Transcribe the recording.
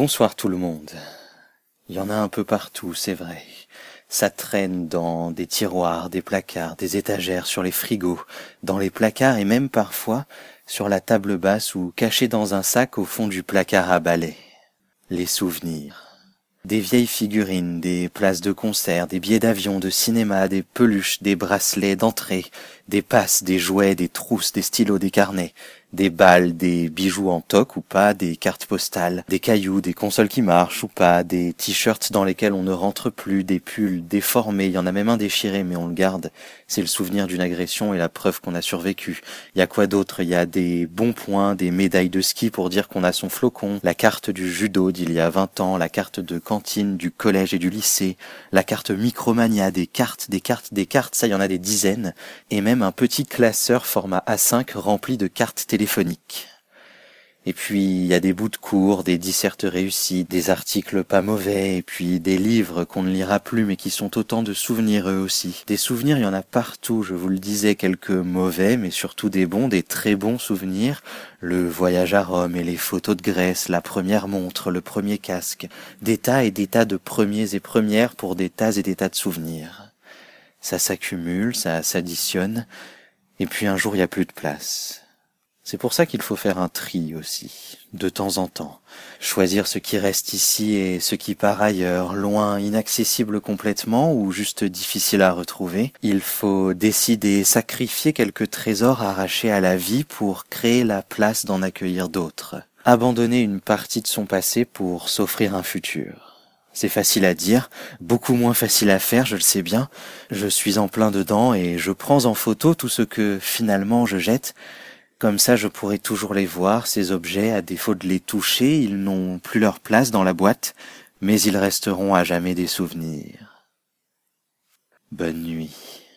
Bonsoir tout le monde. Il y en a un peu partout, c'est vrai. Ça traîne dans des tiroirs, des placards, des étagères, sur les frigos, dans les placards et même parfois sur la table basse ou caché dans un sac au fond du placard à balai. Les souvenirs. Des vieilles figurines, des places de concert, des billets d'avion, de cinéma, des peluches, des bracelets d'entrée, des passes, des jouets, des trousses, des stylos, des carnets, des balles, des bijoux en toc ou pas, des cartes postales, des cailloux, des consoles qui marchent ou pas, des t-shirts dans lesquels on ne rentre plus, des pulls déformés, il y en a même un déchiré mais on le garde, c'est le souvenir d'une agression et la preuve qu'on a survécu. Il y a quoi d'autre? Il y a des bons points, des médailles de ski pour dire qu'on a son flocon, la carte du judo d'il y a 20 ans, la carte de cantine du collège et du lycée, la carte Micromania, des cartes, des cartes, des cartes, ça y en a des dizaines, et même un petit classeur format A5 rempli de cartes Et puis il y a des bouts de cours, des dissertes réussis, des articles pas mauvais, et puis des livres qu'on ne lira plus mais qui sont autant de souvenirs eux aussi. Des souvenirs, il y en a partout, je vous le disais, quelques mauvais, mais surtout des bons, des très bons souvenirs. Le voyage à Rome et les photos de Grèce, la première montre, le premier casque. Des tas et des tas de premiers et premières pour des tas et des tas de souvenirs. Ça s'accumule, ça s'additionne, et puis un jour il n'y a plus de place. C'est pour ça qu'il faut faire un tri aussi, de temps en temps. Choisir ce qui reste ici et ce qui part ailleurs, loin, inaccessible complètement ou juste difficile à retrouver. Il faut décider, sacrifier quelques trésors arrachés à la vie pour créer la place d'en accueillir d'autres. Abandonner une partie de son passé pour s'offrir un futur. C'est facile à dire, beaucoup moins facile à faire, je le sais bien. Je suis en plein dedans et je prends en photo tout ce que finalement je jette. Comme ça je pourrai toujours les voir, ces objets, à défaut de les toucher, ils n'ont plus leur place dans la boîte, mais ils resteront à jamais des souvenirs. Bonne nuit.